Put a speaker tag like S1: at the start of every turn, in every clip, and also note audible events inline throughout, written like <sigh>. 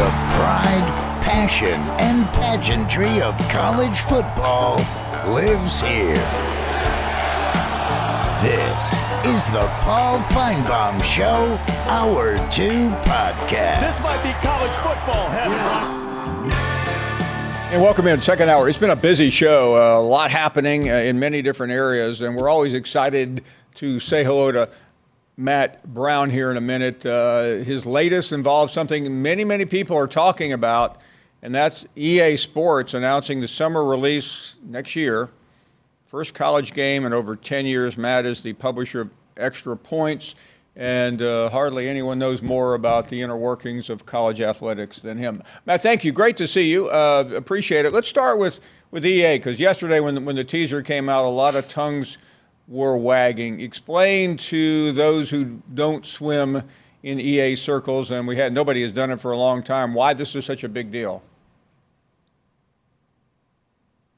S1: The pride, passion, and pageantry of college football lives here. This is the Paul Finebaum Show, Hour 2 podcast.
S2: This might be college football heaven.
S3: And welcome in, second hour. It's been a busy show, uh, a lot happening uh, in many different areas, and we're always excited to say hello to Matt Brown here in a minute. Uh, his latest involves something many, many people are talking about, and that's EA Sports announcing the summer release next year. First college game in over 10 years. Matt is the publisher of Extra Points and uh, hardly anyone knows more about the inner workings of college athletics than him. Matt, thank you. Great to see you. Uh, appreciate it. Let's start with, with EA because yesterday when, when the teaser came out, a lot of tongues were wagging. Explain to those who don't swim in EA circles, and we had nobody has done it for a long time, why this is such a big deal.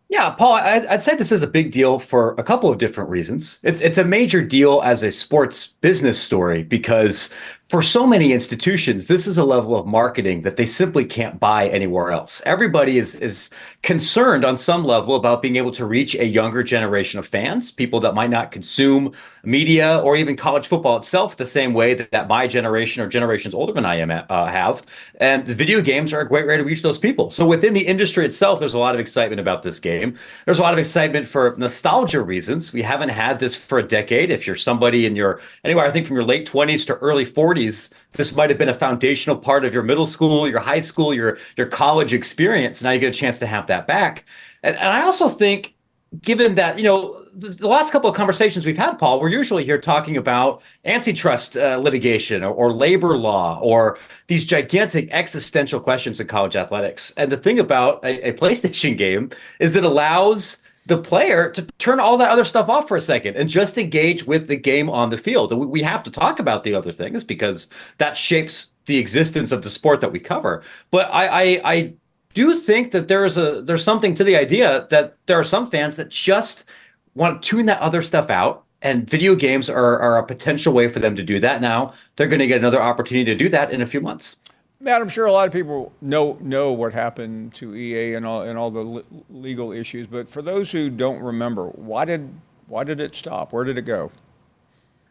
S4: Yeah, Paul, I'd say this is a big deal for a couple of different reasons. It's it's a major deal as a sports business story because for so many institutions, this is a level of marketing that they simply can't buy anywhere else. Everybody is is concerned on some level about being able to reach a younger generation of fans, people that might not consume media or even college football itself the same way that, that my generation or generations older than I am uh, have. And video games are a great way to reach those people. So within the industry itself, there's a lot of excitement about this game. There's a lot of excitement for nostalgia reasons. We haven't had this for a decade. If you're somebody in your anywhere, I think from your late 20s to early 40s 40s, this might have been a foundational part of your middle school, your high school, your your college experience. Now you get a chance to have that back. And, and I also think, given that you know the, the, last couple of conversations we've had, Paul, we're usually here talking about antitrust uh, litigation or, or labor law or these gigantic existential questions in college athletics. And the thing about a, a PlayStation <laughs> game is it allows the player to turn all that other stuff off for a second and just engage with the game on the field. And we have to talk about the other things because that shapes the existence of the sport that we cover. But I, I, I do think that there's a there's something to the idea that there are some fans that just want to tune that other stuff out. And video games are, are a potential way for them to do that. Now they're going to get another opportunity to do that in a few months.
S3: Matt, I'm sure a lot of people know know what happened to EA and all and all the legal issues, but for those who don't remember, why did why did it stop? Where did it go?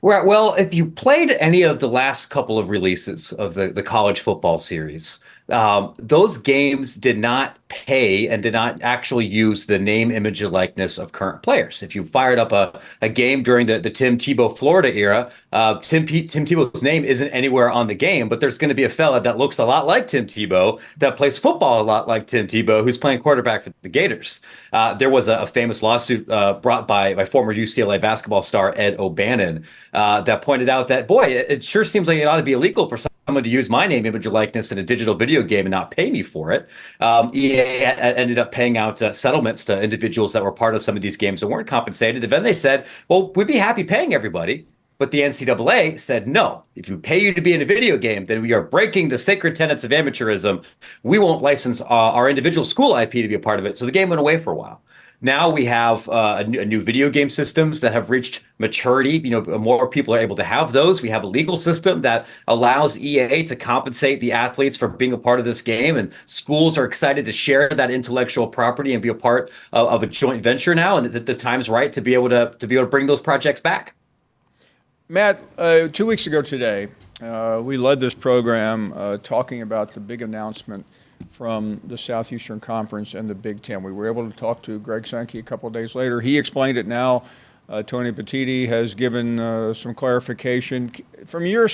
S4: Right. Well, if you played any of the last couple of releases of the, the college football series, um, those games did not pay and did not actually use the name, image, and likeness of current players. If you fired up a, a game during the, the Tim Tebow Florida era, uh, Tim, P- Tim Tebow's name isn't anywhere on the game, but there's going to be a fella that looks a lot like Tim Tebow that plays football a lot like Tim Tebow who's playing quarterback for the Gators. Uh, there was a, a famous lawsuit uh, brought by, by former UCLA basketball star Ed O'Bannon uh, that pointed out that, boy, it, it sure seems like it ought to be illegal for someone to use my name, image, or likeness in a digital video game and not pay me for it. Um, EA ended up paying out uh, settlements to individuals that were part of some of these games and weren't compensated. And then they said, well, we'd be happy paying everybody. But the NCAA said, no, if we pay you to be in a video game, then we are breaking the sacred tenets of amateurism. We won't license uh, our individual school IP to be a part of it. So the game went away for a while. Now we have uh, a, new, new, video game systems that have reached maturity. You know, more people are able to have those. We have a legal system that allows EA to compensate the athletes for being a part of this game, and schools are excited to share that intellectual property and be a part of, of a joint venture now. And the, the time's right to be able to to be able to bring those projects back.
S3: Matt, uh, two weeks ago today, uh, we led this program uh, talking about the big announcement from the Southeastern Conference and the Big Ten. We were able to talk to Greg Sankey a couple of days later. He explained it now. Uh, Tony Petitti has given uh, some clarification. From your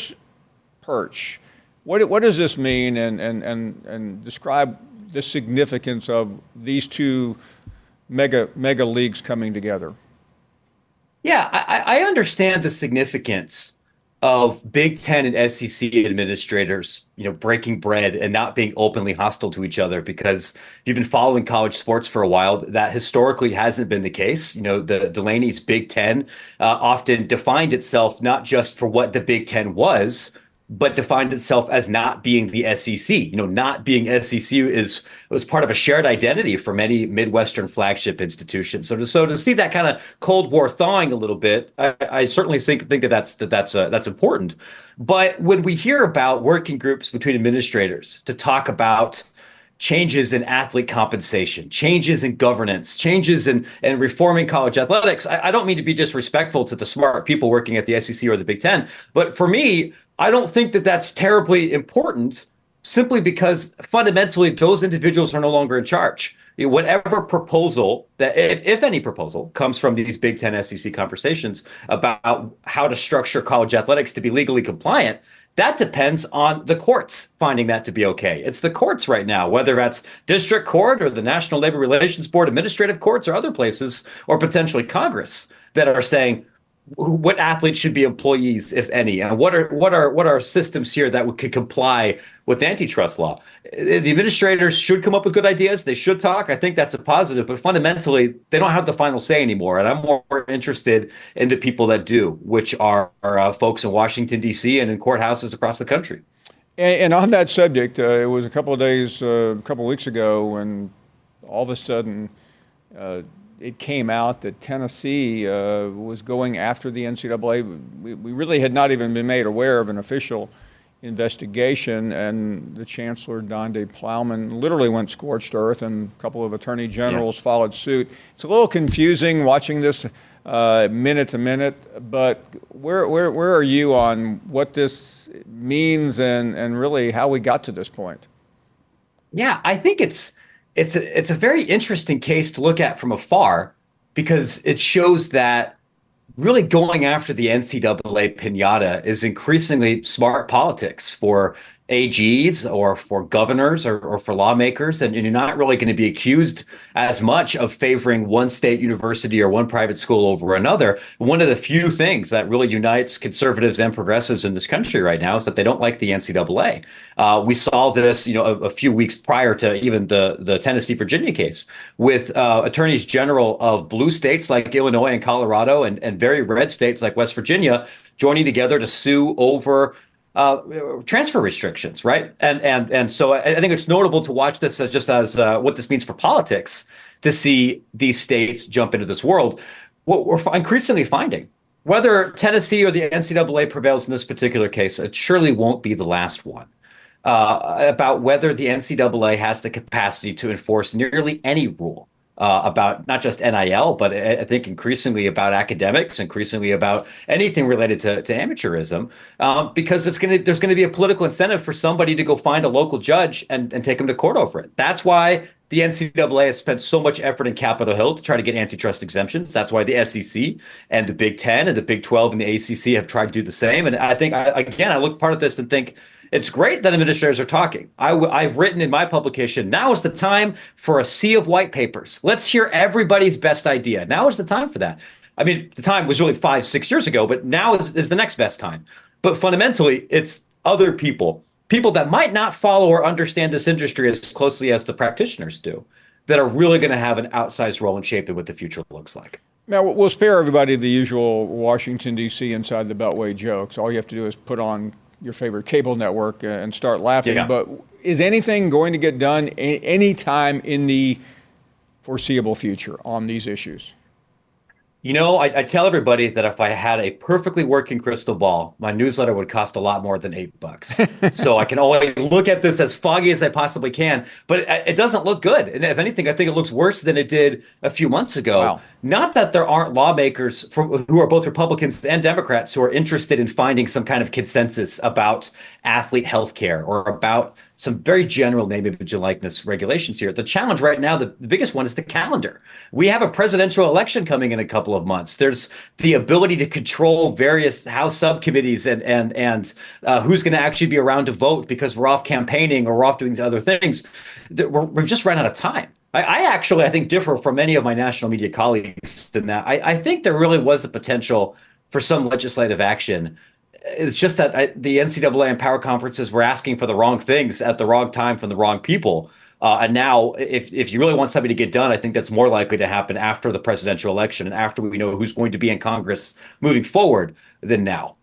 S3: perch, what, what does this mean and, and, and, and describe the significance of these two mega, mega leagues coming together?
S4: Yeah, I, I understand the significance of Big Ten and SEC administrators, you know, breaking bread and not being openly hostile to each other because if you've been following college sports for a while, that historically hasn't been the case. You know, the Delany's Big Ten uh, often defined itself not just for what the Big Ten was, but defined itself as not being the SEC. You know, not being SEC is was part of a shared identity for many Midwestern flagship institutions. So to so to see that kind of Cold War thawing a little bit, I, I certainly think think that that's that that's uh, that's important. But when we hear about working groups between administrators to talk about changes in athlete compensation, changes in governance, changes in, in reforming college athletics. I, I, don't mean to be disrespectful to the smart people working at the SEC or the Big Ten, but for me, I don't think that that's terribly important simply because fundamentally those individuals are no longer in charge. Whatever proposal that, if, if any proposal comes from these Big Ten SEC conversations about how to structure college athletics to be legally compliant, that depends on the courts finding that to be okay. It's the courts right now, whether that's district court or the National Labor Relations Board administrative courts or other places, or potentially Congress that are saying, what athletes should be employees, if any, and what are what are what are systems here that could comply with antitrust law? The administrators should come up with good ideas. They should talk. I think that's a positive, but fundamentally, they don't have the final say anymore. And I'm more interested in the people that do, which are, are uh, folks in Washington D.C. and in courthouses across the country.
S3: And, and on that subject, uh, it was a couple of days, uh, a couple of weeks ago, when all of a sudden uh, it came out that Tennessee uh, was going after the NCAA. We, we, really had not even been made aware of an official investigation, and the Chancellor, Donde Plowman, literally went scorched earth, and a couple of attorney generals yeah. followed suit. It's a little confusing watching this uh, minute to minute, but where, where, where are you on what this means and, and really how we got to this point?
S4: Yeah, I think it's it's a, it's a very interesting case to look at from afar because it shows that really going after the NCAA pinata is increasingly smart politics for AGs or for governors or, or for lawmakers, and you're not really going to be accused as much of favoring one state university or one private school over another. One of the few things that really unites conservatives and progressives in this country right now is that they don't like the NCAA. Uh, we saw this, you know, a, a, few weeks prior to even the the Tennessee Virginia case with uh, attorneys general of blue states like Illinois and Colorado, and and very red states like West Virginia joining together to sue over uh, transfer restrictions, right? And and and so I, I, think it's notable to watch this as just as uh, what this means for politics to see these states jump into this world. What we're increasingly finding, whether Tennessee or the NCAA prevails in this particular case, it surely won't be the last one. Uh, about whether the NCAA has the capacity to enforce nearly any rule uh, about not just NIL, but I think increasingly about academics, increasingly about anything related to, to amateurism, um, because it's going to there's going to be a political incentive for somebody to go find a local judge and, and take them to court over it. That's why the NCAA has spent so much effort in Capitol Hill to try to get antitrust exemptions. That's why the SEC and the Big Ten and the Big Twelve and the ACC have tried to do the same. And I think I, again, I look part of this and think it's great that administrators are talking. i w- I've written in my publication, now is the time for a sea of white papers. Let's hear everybody's best idea. Now is the time for that. I mean, the time was really five, six years ago, but now is, is the next best time. But fundamentally, it's other people, people that might not follow or understand this industry as closely as the practitioners do, that are really going to have an outsized role in shaping what the future looks like.
S3: Now, we'll spare everybody the usual Washington, D.C. inside the Beltway jokes. All you have to do is put on your favorite cable network uh, and start laughing. Yeah. But is anything going to get done a- anytime in the foreseeable future on these issues?
S4: You know, I, I, tell everybody that if I had a perfectly working crystal ball, my newsletter would cost a lot more than eight bucks. <laughs> so I can only look at this as foggy as I possibly can, but it, it, doesn't look good. And if anything, I think it looks worse than it did a few months ago. Wow. Not that there aren't lawmakers from, who are both Republicans and Democrats who are interested in finding some kind of consensus about athlete health care or about some very general name, image, and likeness regulations here. The challenge right now, the, biggest one is the calendar. We have a presidential election coming in a couple of months. There's the ability to control various House subcommittees and and and uh, who's going to actually be around to vote because we're off campaigning or we're off doing other things. We're, we've just run out of time. I, I, actually, I think, differ from many of my national media colleagues in that I, I think there really was a potential for some legislative action it's just that I, the NCAA and power conferences were asking for the wrong things at the wrong time from the wrong people. Uh, and now, if if you really want something to get done, I think that's more likely to happen after the presidential election and after we know who's going to be in Congress moving forward than now.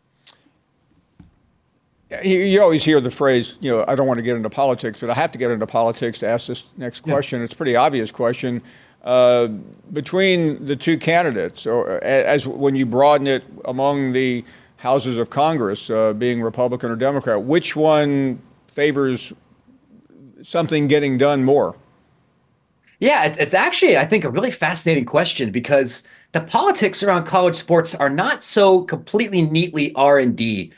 S3: you, you always hear the phrase, you know, I don't want to get into politics, but I have to get into politics to ask this next question. It's a pretty obvious question. Uh, between the two candidates, or as when you broaden it among the houses of Congress, uh, being Republican or Democrat, which one favors something getting done more?
S4: Yeah, it's, it's actually, I think, a really fascinating question because the politics around college sports are not so completely neatly R and D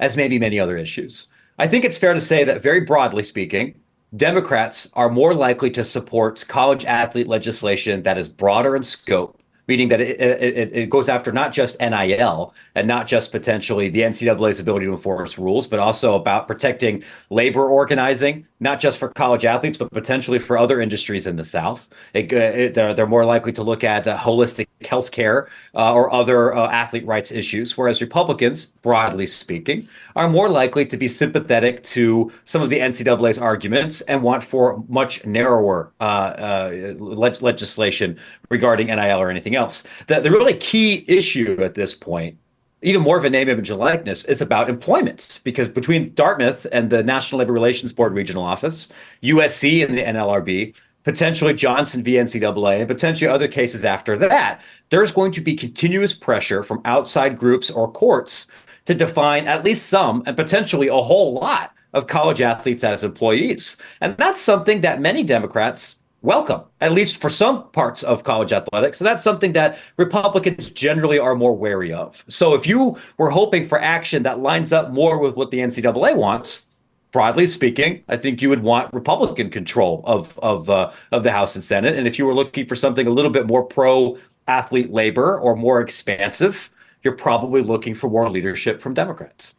S4: as maybe many other issues. I think it's fair to say that, very broadly speaking, Democrats are more likely to support college athlete legislation that is broader in scope meaning that it, it, it, goes after not just NIL and not just potentially the NCAA's ability to enforce rules, but also about protecting labor organizing, not just for college athletes, but potentially for other industries in the South. They're, they're, more likely to look at uh, holistic health care uh, or other uh, athlete rights issues, whereas Republicans, broadly speaking, are more likely to be sympathetic to some of the NCAA's arguments and want for much narrower uh, uh, leg- legislation regarding NIL or anything else. The, the really key issue at this point even more of a name, image, and likeness is about employment because between Dartmouth and the National Labor Relations Board regional office, USC and the NLRB, potentially Johnson v. NCAA, and potentially other cases after that, there's going to be continuous pressure from outside groups or courts to define at least some and potentially a whole lot of college athletes as employees. And that's something that many Democrats welcome, at least for some parts of college athletics. And that's something that Republicans generally are more wary of. So if you were hoping for action that lines up more with what the NCAA wants, broadly speaking, I think you would want Republican control of of uh, of the House and Senate. And if you were looking for something a little bit more pro athlete labor or more expansive, you're probably looking for more leadership from Democrats.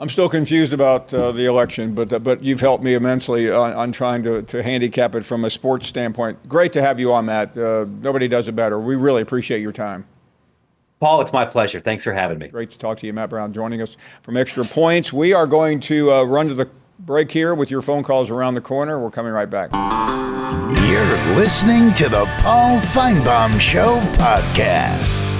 S3: I'm still confused about uh, the election, but uh, but you've helped me immensely on, on, trying to, to handicap it from a sports standpoint. Great to have you on, that. Uh, nobody does it better. We really appreciate your time.
S4: Paul, it's my pleasure. Thanks for having me.
S3: Great to talk to you, Matt Brown, joining us from Extra Points. We are going to uh, run to the break here with your phone calls around the corner. We're coming right back.
S1: You're listening to the Paul Finebaum Show podcast.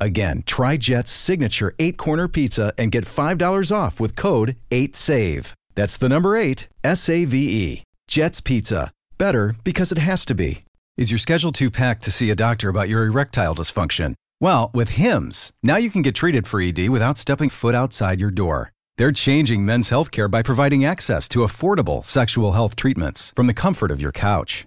S5: Again, try Jet's signature eight corner pizza and get $5 off with code 8SAVE. That's the number eight, S A V E. Jet's Pizza. Better because it has to be. Is your schedule too packed to see a doctor about your erectile dysfunction? Well, with HIMS, now you can get treated for ED without stepping foot outside your door. They're changing men's healthcare by providing access to affordable sexual health treatments from the comfort of your couch.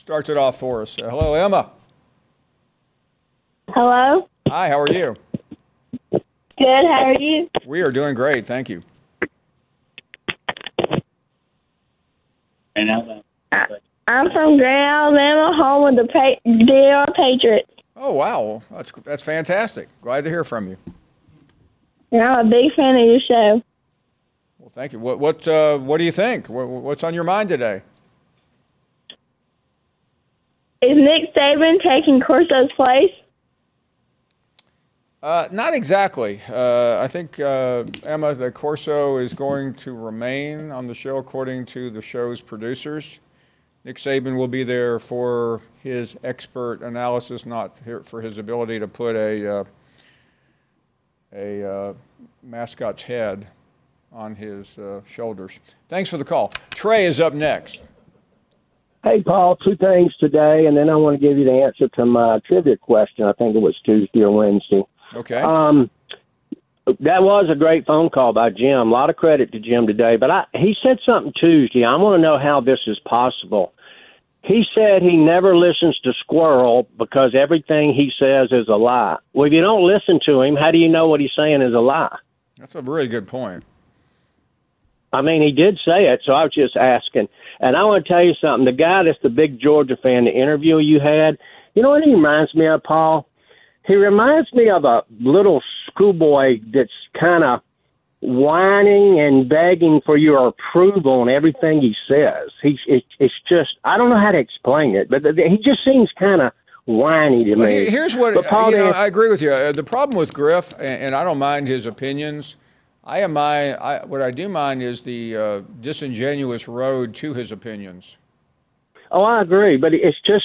S3: starts it off for us. Uh, hello, Emma.
S6: Hello.
S3: Hi, how are you?
S6: Good. How are you?
S3: We are doing great. Thank you.
S6: I'm from Grant Alabama, home of the pa- DR Patriots.
S3: Oh wow, that's that's fantastic. Glad to hear from you.
S6: And I'm a big fan of your show.
S3: Well, thank you. What what uh, what do you think? What, what's on your mind today?
S6: Is Nick Saban taking Corso's place?
S3: Uh, not exactly. Uh, I think uh, Emma, the Corso is going to remain on the show according to the show's producers. Nick Saban will be there for his expert analysis, not for his ability to put a uh, a uh, mascot's head on his uh, shoulders. Thanks for the call. Trey is up next.
S7: Hey, Paul, two things today, and then I want to give you the answer to my trivia question. I think it was Tuesday or Wednesday.
S3: Okay.
S7: Um, that was a great phone call by Jim. A lot of credit to Jim today. But I, he said something Tuesday. I want to know how this is possible. He said he never listens to Squirrel because everything he says is a lie. Well, if you don't listen to him, how do you know what he's saying is a lie?
S3: That's a really good point.
S7: I mean, he did say it, so I was just asking. And I want to tell you something. The guy that's the big Georgia fan, the interview you had, you know what he reminds me of, Paul? He reminds me of a little schoolboy that's kind of whining and begging for your approval on everything he says. He's it, it's just I don't know how to explain it, but he just seems kind of whiny to me.
S3: he- here's what
S7: Paul,
S3: you know, I agree with you. Uh, the problem with Griff, and I don't mind his opinions. I am my I, what I do mind is the uh, disingenuous road to his opinions.
S7: Oh, I agree, but it's just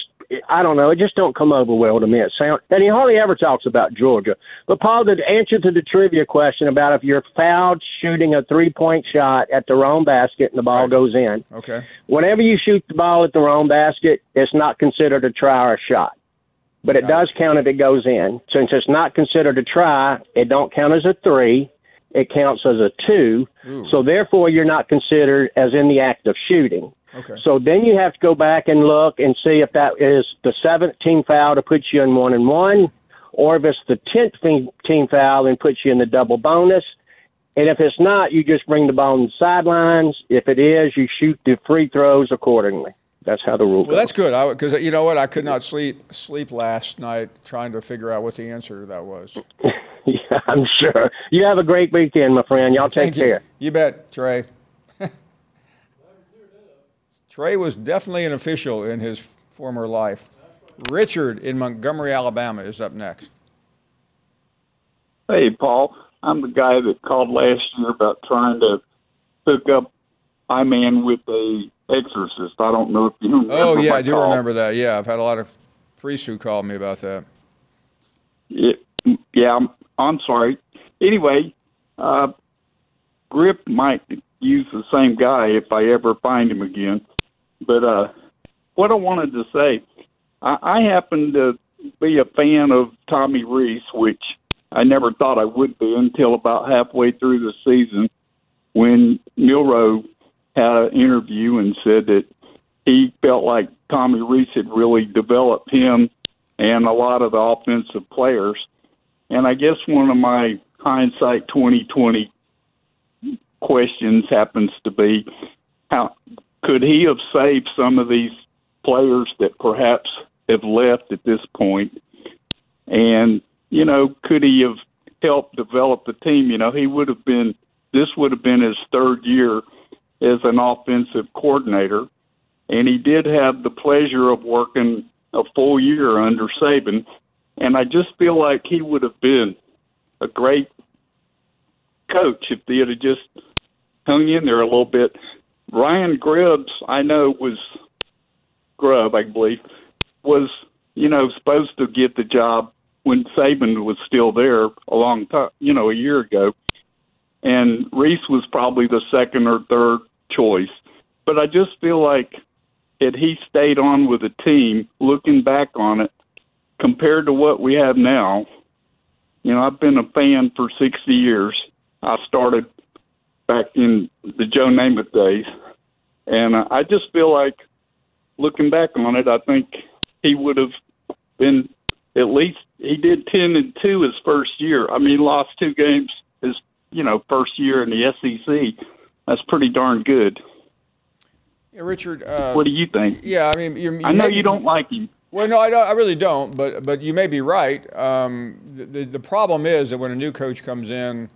S7: I don't know. It just don't come over well to me. It sound and he hardly ever talks about Georgia. But Paul, the answer to the trivia question about if you're fouled shooting a three point shot at the wrong basket and the ball
S3: Right.
S7: goes in,
S3: Okay.
S7: whenever you shoot the ball at the wrong basket, it's not considered a try or a shot. But it does count if it goes in. Since it's not considered a try, it don't count as a three. It counts as a two.
S3: Ooh.
S7: So therefore, you're not considered as in the act of shooting.
S3: Okay.
S7: So then you have to go back and look and see if that is the 17th foul to put you in one and one, or if it's the 10th team- foul and puts you in the double bonus. And if it's not, you just bring the ball on the sidelines. If it is, you shoot the free throws accordingly. That's how the rule
S3: Well,
S7: goes.
S3: that's good. Because uh, you know what, I could not sleep sleep last night trying to figure out what the answer to that was. <laughs> <laughs>
S7: yeah, I'm sure. You have a great weekend, my friend. Y'all take
S3: you.
S7: care.
S3: You bet, Trey. <laughs> Trey was definitely an official in his former life. Richard in Montgomery, Alabama, is up next.
S8: Hey, Paul. I'm the guy that called last year about trying to hook up I-Man with a exorcist. I don't know if you remember
S3: Oh yeah,
S8: my
S3: I do
S8: call.
S3: remember that. Yeah, I've had a lot of priests who called me about that.
S8: It, yeah, I'm, sorry. Anyway, uh, Grip might use the same guy if I ever find him again. But uh, what I wanted to say, I, I happen to be a fan of Tommy Rees, which I never thought I would be until about halfway through the season when Milroe had an interview and said that he felt like Tommy Rees had really developed him and a lot of the offensive players. And I guess one of my hindsight 2020 questions happens to be how could he have saved some of these players that perhaps have left at this point? And, you know, could he have helped develop the team? You know, he would have been, this would have been his third year as an offensive coordinator. And he did have the pleasure of working a full year under Saban. And I just feel like he would have been a great coach if they had just hung in there a little bit. Ryan Grubbs, I know, was Grubb, I believe, was you know supposed to get the job when Saban was still there a long time, you know, a year ago, and Rees was probably the second or third choice. But I just feel like had he stayed on with the team, looking back on it, compared to what we have now, you know, I've been a fan for 60 years. I started back in the Joe Namath days. And uh, I just feel like, looking back on it, I think he would have been at least he did ten and two his first year. I mean, he lost two games his you know first year in the SEC. That's pretty darn good.
S3: Yeah, Richard. Uh,
S8: What do you think?
S3: yeah, I mean, you're, you
S8: I know
S3: be-
S8: you don't like him.
S3: Well, no, I, don't, I really don't. But but you may be right. Um, the, the the problem is that when a new coach comes in,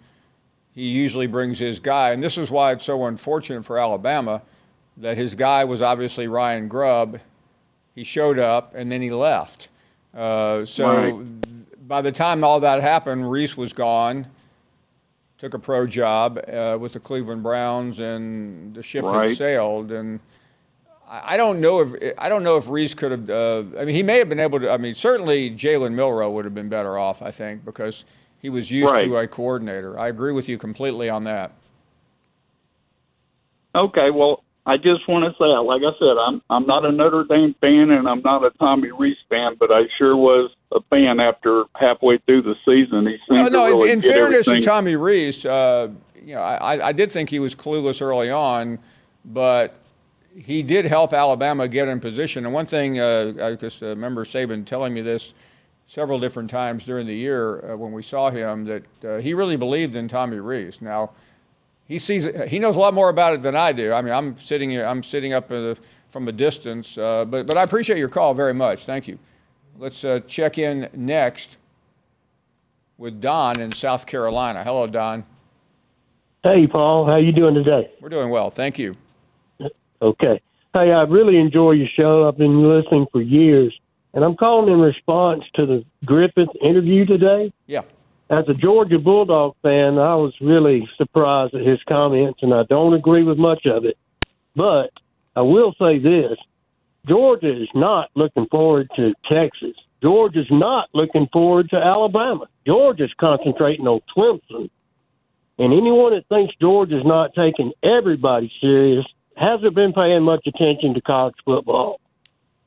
S3: he usually brings his guy, and this is why it's so unfortunate for Alabama that his guy was obviously Ryan Grubb. He showed up and then he left. Uh, so
S8: Right.
S3: by the time all that happened, Rees was gone. Took a pro job uh, with the Cleveland Browns, and the ship had sailed. And I don't know if I don't know if Rees could have. Uh, I mean, he may have been able to. I mean, certainly Jalen Milroe would have been better off. I think because he was used
S8: Right.
S3: to a coordinator. I agree with you completely on that.
S8: Okay, well, I just want to say, like I said, I'm I'm not a Notre Dame fan and I'm not a Tommy Rees fan, but I sure was a fan after halfway through the season. He
S3: No,
S8: seemed
S3: no.
S8: to really
S3: in, in fairness to. Tommy Rees, uh, you know, I, I did think he was clueless early on, but he did help Alabama get in position. And one thing, uh, I just uh, remember Saban telling me this several different times during the year uh, when we saw him that uh, he really believed in Tommy Rees. Now, he sees it, he knows a lot more about it than I do. I mean, I'm sitting here, I'm sitting up uh, from a distance, uh, but but I appreciate your call very much. Thank you. Let's uh, check in next with Don in South Carolina. Hello, Don.
S9: Hey, Paul, how you doing today?
S3: We're doing well. Thank you.
S9: Okay. Hey, I really enjoy your show. I've been listening for years, and I'm calling in response to the Griffith interview today.
S3: Yeah.
S9: As a Georgia Bulldog fan, I was really surprised at his comments, and I don't agree with much of it. But I will say this Georgia is not looking forward to Texas. Georgia's not looking forward to Alabama. Georgia's concentrating on Clemson. And anyone that thinks Georgia's not taking everybody serious hasn't been paying much attention to college football.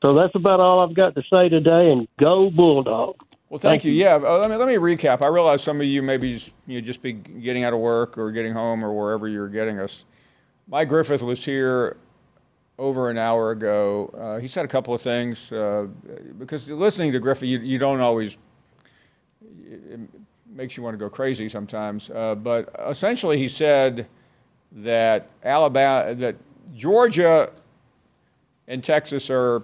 S9: So that's about all I've got to say today. And go Bulldog.
S3: Well, thank, you. Yeah, uh, let me let me recap. I realize some of you maybe just, you know, just be getting out of work or getting home or wherever you're getting us. Mike Griffith was here over an hour ago. Uh, he said a couple of things uh, because listening to Griffith, you, you don't always it makes you want to go crazy sometimes. Uh, but essentially, he said that Alabama, that Georgia and Texas are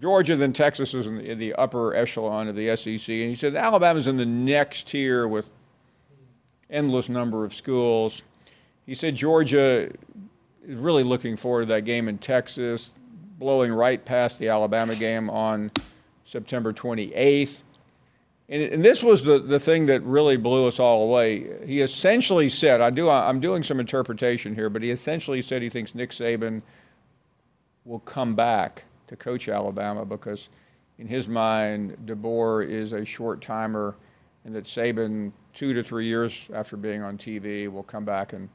S3: Georgia, then Texas is in the, in the upper echelon of the SEC. And he said Alabama's in the next tier with endless number of schools. He said Georgia is really looking forward to that game in Texas, blowing right past the Alabama game on September 28th. And, and this was the, the thing that really blew us all away. He essentially said, I do, I'm doing some interpretation here, but he essentially said he thinks Nick Saban will come back to coach Alabama because, in his mind, DeBoer is a short timer, and that Saban, two to three years after being on TV, will come back and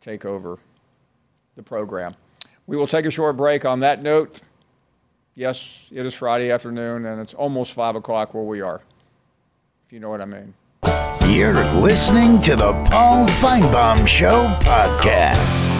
S3: take over the program. We will take a short break on that note. Yes, it is Friday afternoon, and it's almost 5 o'clock where we are, if you know what I mean.
S1: You're listening to the Paul Finebaum Show podcast.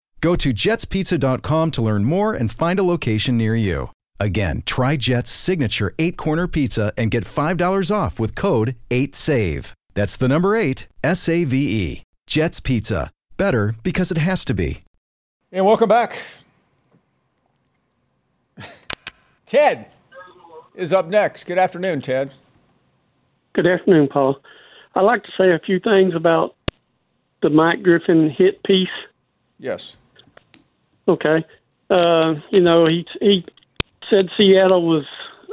S5: Go to jetspizza.com to learn more and find a location near you. Again, try Jet's signature eight corner pizza and get $5 off with code 8SAVE. That's the number eight, S A V E. Jet's Pizza. Better because it has to be.
S3: And welcome back. Ted is up next. Good afternoon, Ted.
S10: Good afternoon, Paul. I'd like to say a few things about the Mike Griffith hit piece.
S3: Yes.
S10: Okay. Uh, you know, he he said Seattle was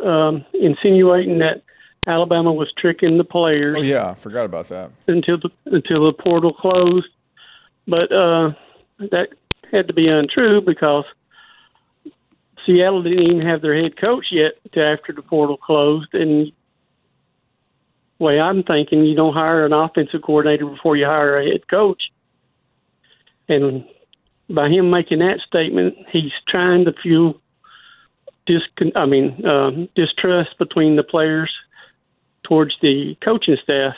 S10: um, insinuating that Alabama was tricking the players
S3: Oh yeah, I forgot about that.
S10: until the until the portal closed, but uh, that had to be untrue because Seattle didn't even have their head coach yet after the portal closed. And way I'm thinking, you don't hire an offensive coordinator before you hire a head coach. And by him making that statement, he's trying to fuel discon- I mean, um, distrust between the players towards the coaching staff.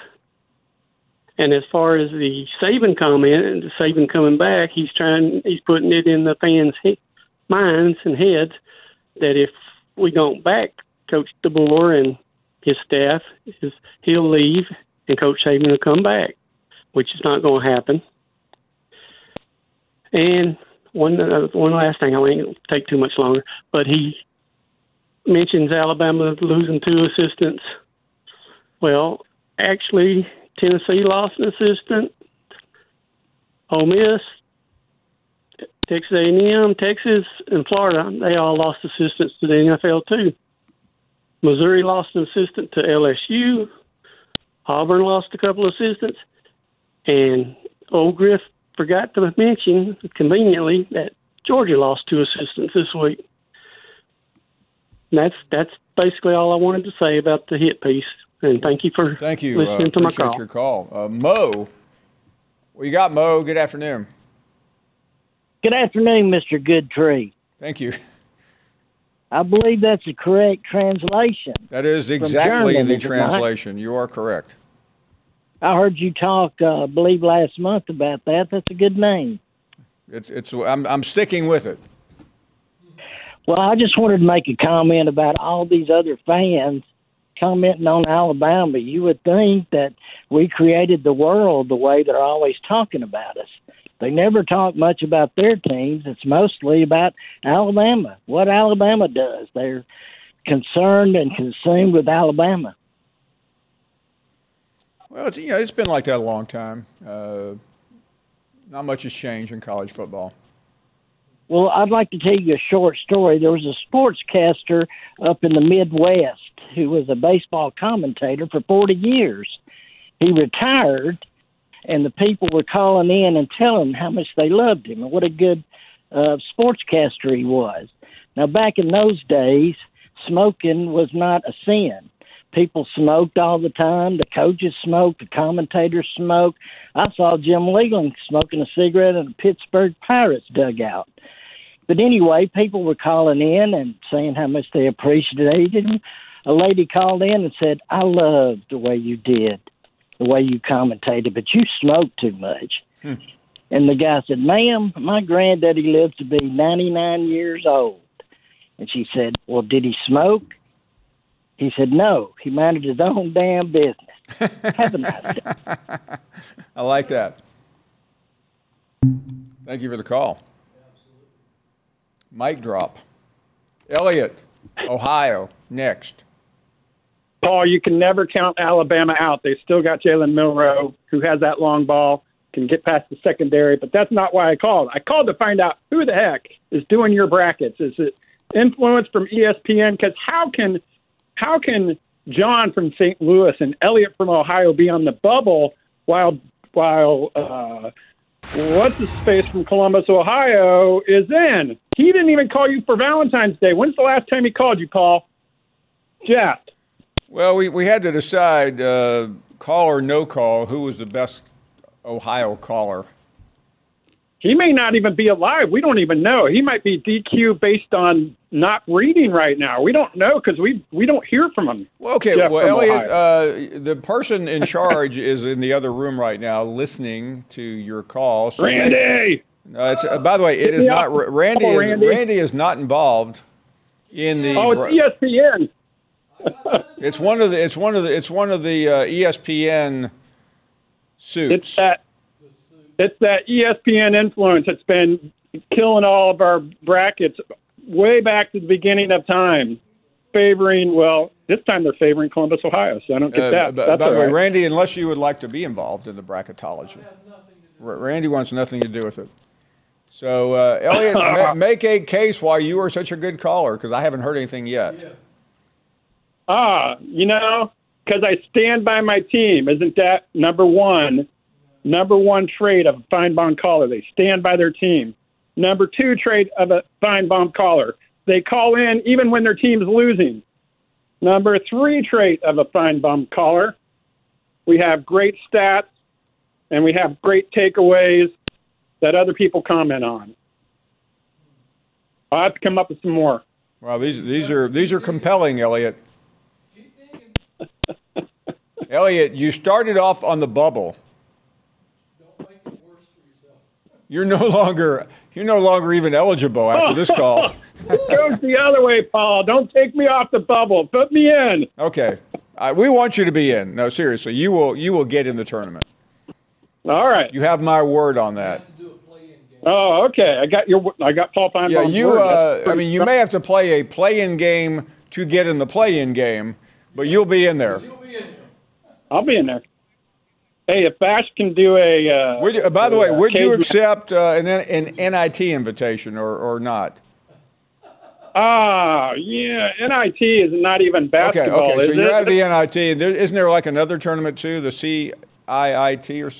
S10: And as far as the Saban comment and Saban coming back, he's trying, he's putting it in the fans' he- minds and heads that if we don't back Coach DeBoer and his staff, is he'll leave and Coach Saban will come back, which is not going to happen. And one uh, one last thing, I won't take too much longer, but he mentions Alabama losing two assistants. Well, actually, Tennessee lost an assistant. Ole Miss, Texas A&M, Texas, and Florida, they all lost assistants to the NFL too. Missouri lost an assistant to LSU. Auburn lost a couple of assistants, and Old Griff forgot to mention conveniently that Georgia lost two assistants this week. And that's that's basically all I wanted to say about the hit piece. And thank you for
S3: thank you. Uh,
S10: listening to my call.
S3: your call, uh, Mo. Well, you got Mo. Good afternoon.
S11: Good afternoon, Mr. Goodtree.
S3: Thank you.
S11: I believe that's the correct translation.
S3: That is exactly
S11: German,
S3: the
S11: is not?
S3: translation. You are correct.
S11: I heard you talk, uh, I believe, last month about that. That's a good name.
S3: It's it's. I'm I'm sticking with it.
S11: Well, I just wanted to make a comment about all these other fans commenting on Alabama. You would think that we created the world the way they're always talking about us. They never talk much about their teams. It's mostly about Alabama, what Alabama does. They're concerned and consumed with Alabama.
S3: Well, it's, you know, it's been like that a long time. Uh, not much has changed in college football.
S11: Well, I'd like to tell you a short story. There was a sportscaster up in the Midwest who was a baseball commentator for 40 years. He retired, and the people were calling in and telling how much they loved him and what a good uh, sportscaster he was. Now, back in those days, smoking was not a sin. People smoked all the time. The coaches smoked. The commentators smoked. I saw Jim Leyland smoking a cigarette in a Pittsburgh Pirates dugout. But anyway, people were calling in and saying how much they appreciated him. A lady called in and said, I love the way you did, the way you commentated, but you smoked too much. Hmm. And the guy said, Ma'am, my granddaddy lived to be 99 years old. And she said, Well, did he smoke? He said, No, he minded his own damn business. Have a nice day. <laughs>
S3: I like that. Thank you for the call. Mic drop. Elliot, Ohio, next.
S12: Paul, you can never count Alabama out. They still got Jalen Milroe, who has that long ball, can get past the secondary, but that's not why I called. I called to find out who the heck is doing your brackets. Is it influence from ESPN? Because how can how can John from St. Louis and Elliot from Ohio be on the bubble while while uh, what's his face from Columbus, Ohio is in? He didn't even call you for Valentine's Day. When's the last time he called you, Paul? Jeff.
S3: Well, we, we had to decide, uh, call or no call, who was the best Ohio caller.
S12: He may not even be alive. We don't even know. He might be DQ based on not reading right now. We don't know because we we don't hear from him.
S3: Well, okay,
S12: Jeff
S3: well, Elliot, uh, the person in charge <laughs> is in the other room right now listening to your call. So
S12: Randy!
S3: Uh, it's, uh, by the way, it
S12: Get
S3: not,
S12: off the
S3: Randy, is,
S12: Randy.
S3: Randy is not involved in the.
S12: oh, it's ESPN.
S3: It's one of the. It's one of the. It's one of the uh, ESPN suits.
S12: It's that. It's that ESPN influence that's been killing all of our brackets way back to the beginning of time, favoring. Well, this time they're favoring Columbus, Ohio. So I don't get
S3: Uh,
S12: that.
S3: b-
S12: That's
S3: by the way,
S12: right.
S3: Randy, unless you would like to be involved in the bracketology, Randy wants nothing to do with it. So, uh, Elliot, <laughs> ma- make a case why you are such a good caller because I haven't heard anything yet.
S12: Ah, you know, because I stand by my team. Isn't that number one? Number one trait of a Finebaum caller. They stand by their team. Number two trait of a Finebaum caller. They call in even when their team's losing. Number three trait of a Finebaum caller. We have great stats and we have great takeaways that other people comment on. I'll have to come up with some more.
S3: Well, these these are these are compelling, Elliot. <laughs> Elliot, you started off on the bubble. You're no longer you're no longer even eligible after this call. <laughs>
S12: Goes the other way, Paul. Don't take me off the bubble. Put me in.
S3: Okay, uh, we want you to be in. No, seriously, you will you will get in the tournament.
S12: All right.
S3: You have my word on that.
S12: Oh, okay. I got your. I got Paul Finebaum's
S3: Yeah, you. Uh, I mean, you may have to play a play-in game to get in the play-in game, but you'll be in there.
S12: I'll be in there. Hey, if Bash can do a. Uh,
S3: Would you, uh, by the way, would you accept uh, an, an NIT invitation or, or not?
S12: Ah, yeah. NIT is not even basketball.
S3: okay, okay. So
S12: is
S3: you're
S12: it?
S3: out of the NIT. And there, isn't there like another tournament too, the CIIT or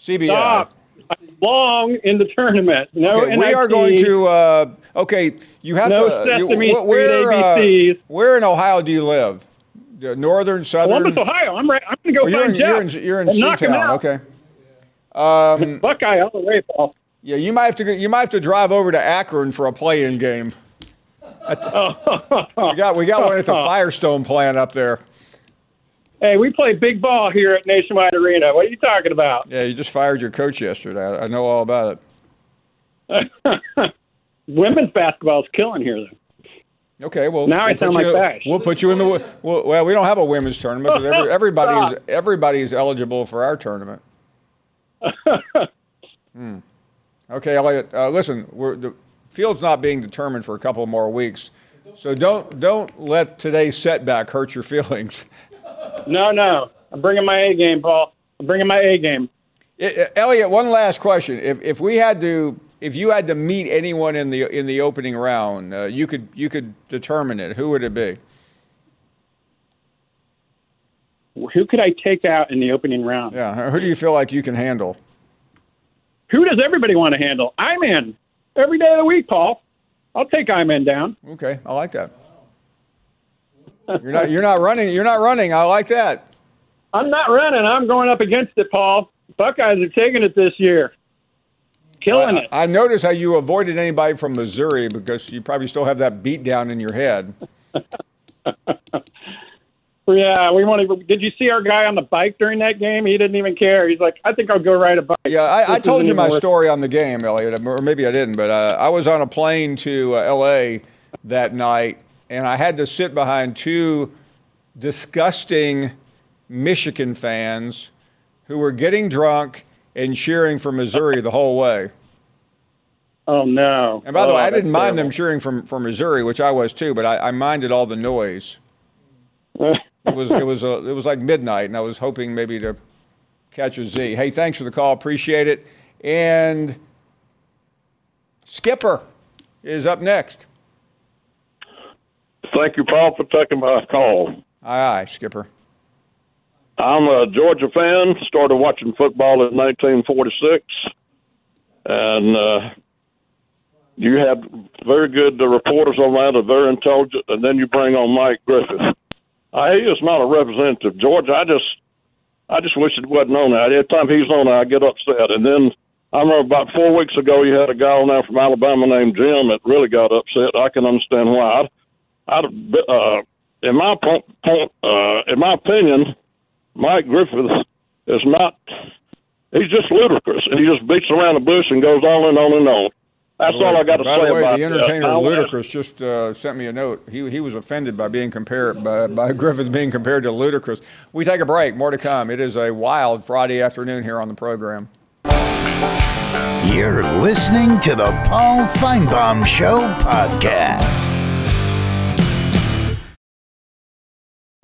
S3: CBI?
S12: Stop. I belong in the tournament. No,
S3: Okay, we are going to. Uh, okay, you have
S12: No
S3: to. you-
S12: Sesame
S3: where,
S12: Street
S3: uh, where in Ohio do you live? Northern, southern.
S12: Columbus, Ohio. I'm right. I'm going to go
S3: Oh, you're
S12: find
S3: in,
S12: Jeff.
S3: you're in, you're in
S12: and knock him
S3: Seatown.
S12: out.
S3: Okay. Um,
S12: Buckeye all the way, Paul.
S3: yeah, you might have to. You might have to drive over to Akron for a play-in game. we got we got one at the <laughs> Firestone plant up there.
S12: Hey, we play big ball here at Nationwide Arena. What are you talking about?
S3: Yeah, you just fired your coach yesterday. I know all about it. <laughs>
S12: Women's basketball is killing here, though.
S3: Okay, well,
S12: Now I
S3: we'll
S12: sound
S3: put
S12: like
S3: you,
S12: Bash.
S3: We'll put you in the. Well, well, we don't have a women's tournament, but every, <laughs> everybody is everybody is eligible for our tournament. <laughs> Hmm. Okay, Elliot. Uh, listen, we're, the field's not being determined for a couple more weeks, so don't don't let today's setback hurt your feelings. <laughs>
S12: No, no. I'm bringing my A game, Paul. I'm bringing my A game.
S3: I- I- Elliot, one last question: If if we had to, if you had to meet anyone in the in the opening round, uh, you could you could determine it. Who would it be?
S12: Who could I take out in the opening round?
S3: Yeah, who do you feel like you can handle?
S12: Who does everybody want to handle? I'm in every day of the week, Paul. I'll take I'm in down.
S3: Okay, I like that. You're not you're not running. You're not running. I like that.
S12: I'm not running. I'm going up against it, Paul. Buckeyes are taking it this year. Killing
S3: I,
S12: it.
S3: I noticed how you avoided anybody from Missouri because you probably still have that beat down in your head. <laughs>
S12: Yeah, we want to. Did you see our guy on the bike during that game? He didn't even care. He's like, I think I'll go ride a bike.
S3: Yeah, I, I told you my story on the game, Elliot, or maybe I didn't, but uh, I was on a plane to uh, L.A. that night, and I had to sit behind two disgusting Michigan fans who were getting drunk and cheering for Missouri the whole way. <laughs>
S12: Oh no!
S3: And by the
S12: Oh,
S3: way, I didn't mind them cheering from for Missouri, which I was too, but I, I minded all the noise. It was it was a, it was like midnight, and I was hoping maybe to catch a Z. Hey, thanks for the call, appreciate it. And Skipper is up next.
S13: Thank you, Paul, for taking my call.
S3: Aye, aye, Skipper.
S13: I'm a Georgia fan. Started watching football in 1946, and uh, you have very good uh, reporters on that. Are very intelligent, and then you bring on Mike Griffith. Uh, he is not a representative of Georgia. I just, I just wish it wasn't on there. Every time he's on there, I get upset. And then I remember about four weeks ago, you had a guy on there from Alabama named Jim that really got upset. I can understand why. I'd, I'd uh, in my point, point uh, in my opinion, Mike Griffith is not. He's just ludicrous, and he just beats around the bush and goes on and on and on. That's
S3: By the
S13: all I got to
S3: by
S13: say
S3: the way,
S13: about
S3: the
S13: that.
S3: entertainer
S13: I'll ask-
S3: just uh, sent me a note. He he was offended by being compared by, by <laughs> Griffith being compared to Ludacris. We take a break. More to come. It is a wild Friday afternoon here on the program.
S1: You're listening to the Paul Finebaum Show podcast.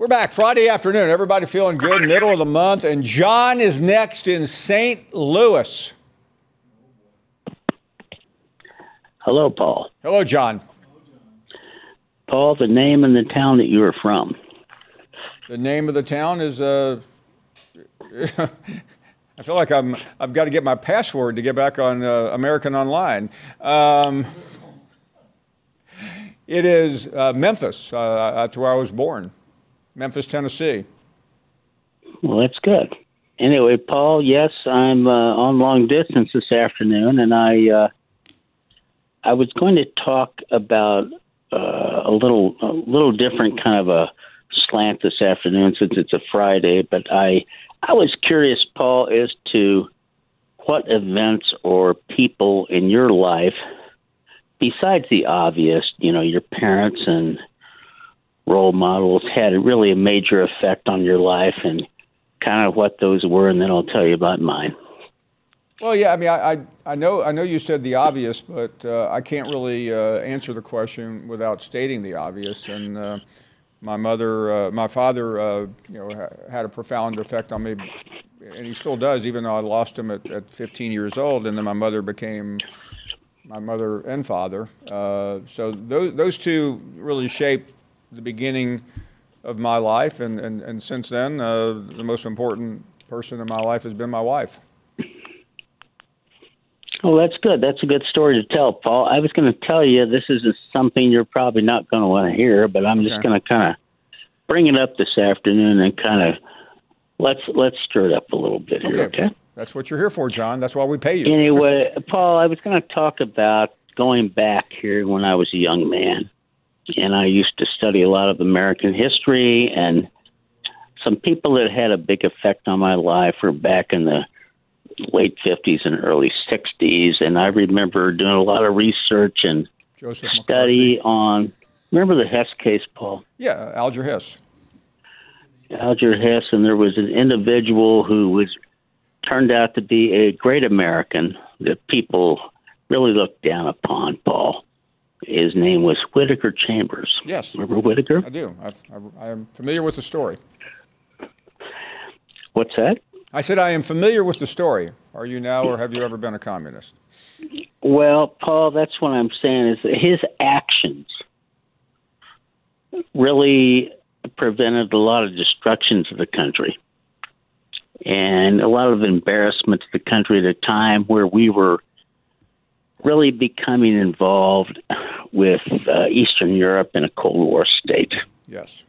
S3: We're back Friday afternoon. Everybody feeling good, middle of the month, and John is next in St. Louis.
S14: Hello, Paul.
S3: Hello, John.
S14: Paul, the name and the town that you are from.
S3: The name of the town is. Uh, <laughs> I feel like I'm. I've got to get my password to get back on uh, American Online. Um, it is uh, Memphis. Uh, that's where I was born, Memphis, Tennessee.
S14: Well, that's good. Anyway, Paul, yes, I'm uh, on long distance this afternoon, and I uh, I was going to talk about uh, a little a little different kind of a slant this afternoon since it's a Friday. But I I was curious, Paul, as to what events or people in your life, besides the obvious, you know, your parents and role models, had really a major effect on your life and kind of what those were, and then I'll tell you about mine.
S3: Well, yeah, I mean, I, I, I know I know you said the obvious, but uh, I can't really uh, answer the question without stating the obvious. And uh, my mother, uh, my father, uh, you know, ha- had a profound effect on me, and he still does, even though I lost him at, at 15 years old. And then my mother became my mother and father. Uh, so those those two really shaped the beginning of my life, and and, and since then, uh, the most important person in my life has been my wife.
S14: Well, that's good. That's a good story to tell, Paul. I was going to tell you this is something you're probably not going to want to hear, but I'm just going to kind of bring it up this afternoon and kind of let's let's stir it up a little bit here, okay?
S3: That's what you're here for, John. That's why we pay you.
S14: Anyway, <laughs> Paul, I was going to talk about going back here when I was a young man, and I used to study a lot of American history, and some people that had a big effect on my life were back in the late 50s and early 60s, and I remember doing a lot of research and
S3: Joseph
S14: study on. Remember the Hess case, Paul?
S3: Yeah, Alger Hiss.
S14: Alger Hess, and there was an individual who was turned out to be a great American that people really looked down upon. Paul, his name was Whittaker Chambers.
S3: Yes.
S14: Remember Whittaker?
S3: I do. I've, I am familiar with the story.
S14: What's that?
S3: I said I am familiar with the story. Are you now, or have you ever been a communist?
S14: Well, Paul, that's what I'm saying is that his actions really prevented a lot of destruction to the country and a lot of embarrassment to the country at a time where we were really becoming involved with uh, Eastern Europe in a Cold War state.
S3: Yes.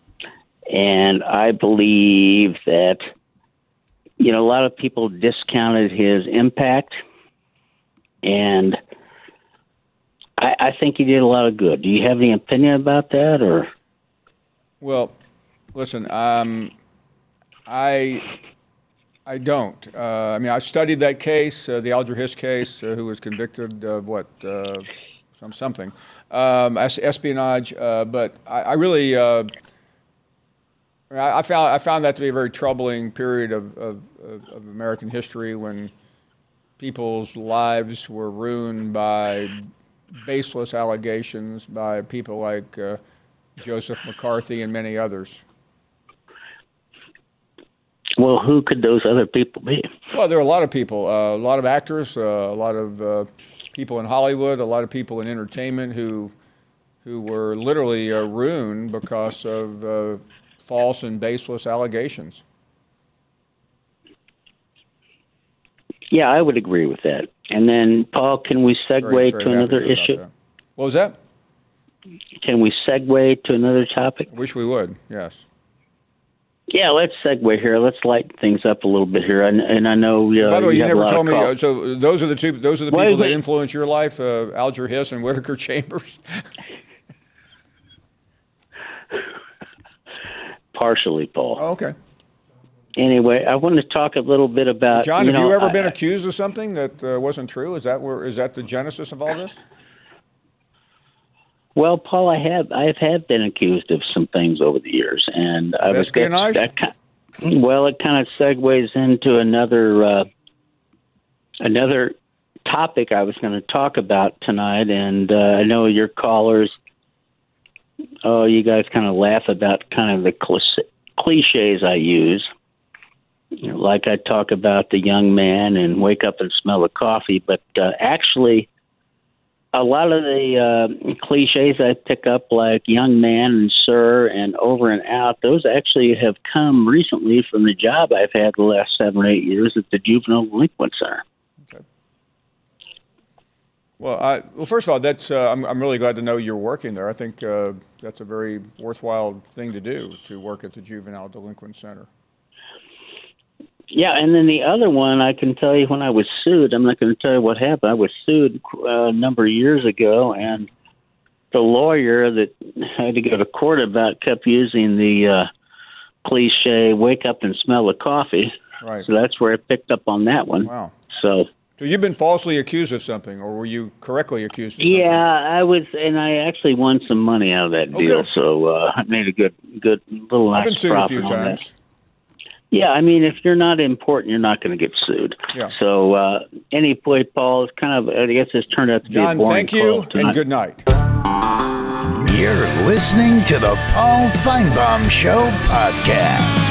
S14: And I believe that, you know, a lot of people discounted his impact. And I, I think he did a lot of good. Do you have any opinion about that or?
S3: Well, listen, um, I I don't. Uh, I mean, I studied that case, uh, the Alger Hiss case, uh, who was convicted of what, uh, some something, um, espionage. Uh, but I, I really, uh, I found I found that to be a very troubling period of, of, of, of American history when people's lives were ruined by baseless allegations by people like uh, Joseph McCarthy and many others.
S14: Well, who could those other people be?
S3: Well, there are a lot of people, uh, a lot of actors, uh, a lot of uh, people in Hollywood, a lot of people in entertainment who who were literally uh, ruined because of uh, false and baseless allegations.
S14: Yeah, I would agree with that. And then, Paul, can we segue
S3: Very- very
S14: to another
S3: to
S14: issue?
S3: that. What was that?
S14: Can we segue to another topic?
S3: I wish we would. Yes.
S14: Yeah, let's segue here. Let's lighten things up a little bit here. And, and I know. Uh,
S3: By the way, you,
S14: a
S3: never told me. Uh, so those are the two. Those are the people that influence your life: uh, Alger Hiss and Whittaker Chambers. <laughs>
S14: Partially, Paul.
S3: Oh, okay.
S14: Anyway, I want to talk a little bit about.
S3: John,
S14: you
S3: have
S14: know,
S3: you ever
S14: I-
S3: been accused of something that uh, wasn't true? Is that where? Is that the genesis of all this?
S14: Well, Paul, I have I have been accused of some things over the years, and I
S3: Of
S14: was
S3: espionage?
S14: That, ki- well, it kind of segues into another uh, another topic I was going to talk about tonight, and uh, I know your callers. Oh, you guys kind of laugh about kind of the cliches I use. You know, like I talk about the young man and wake up and smell the coffee, but uh, actually, a lot of the uh, cliches I pick up, like young man and sir and over and out, those actually have come recently from the job I've had the last seven or eight years at the Juvenile Delinquent Center.
S3: Well, I, well, first of all, that's uh, I'm, I'm really glad to know you're working there. I think uh, that's a very worthwhile thing to do to work at the Juvenile Delinquent Center.
S14: Yeah, and then the other one, I can tell you when I was sued, I'm not going to tell you what happened. I was sued uh, a number of years ago, and the lawyer that had to go to court about kept using the uh, cliche "wake up and smell the coffee."
S3: Right.
S14: So that's where I picked up on that one.
S3: Wow.
S14: So
S3: So you've been falsely accused of something, or were you correctly accused of something?
S14: yeah, I was, and I actually won some money out of that
S3: Oh,
S14: deal. So uh, I made a good, good little nice
S3: I've been sued a few
S14: on that.
S3: Times.
S14: Yeah, I mean, if you're not important, you're not going to get sued.
S3: Yeah.
S14: So uh, anyway, Paul, it's kind of, I guess it's turned out to be a
S3: John,
S14: boring
S3: thank you,
S14: call
S3: and good night.
S1: You're listening to the Paul Finebaum Show podcast.